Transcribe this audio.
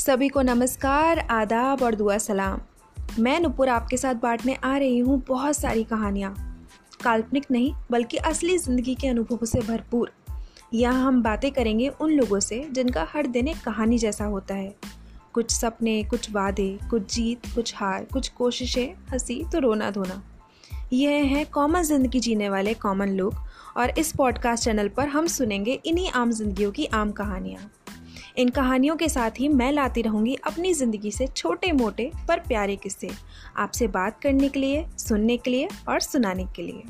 सभी को नमस्कार, आदाब और दुआ सलाम। मैं नुपुर आपके साथ बांटने आ रही हूँ बहुत सारी कहानियाँ। काल्पनिक नहीं, बल्कि असली ज़िंदगी के अनुभवों से भरपूर। यहाँ हम बातें करेंगे उन लोगों से जिनका हर दिन एक कहानी जैसा होता है। कुछ सपने, कुछ वादे, कुछ जीत, कुछ हार, कुछ कोशिशें, हँसी तो रोना धोना। यह हैं कॉमन ज़िंदगी जीने वाले कॉमन लोग और इस पॉडकास्ट चैनल पर हम सुनेंगे इन्हीं आम जिंदगियों की आम कहानियाँ। इन कहानियों के साथ ही मैं लाती रहूँगी अपनी ज़िंदगी से छोटे मोटे पर प्यारे किस्से। आपसे बात करने के लिए, सुनने के लिए और सुनाने के लिए।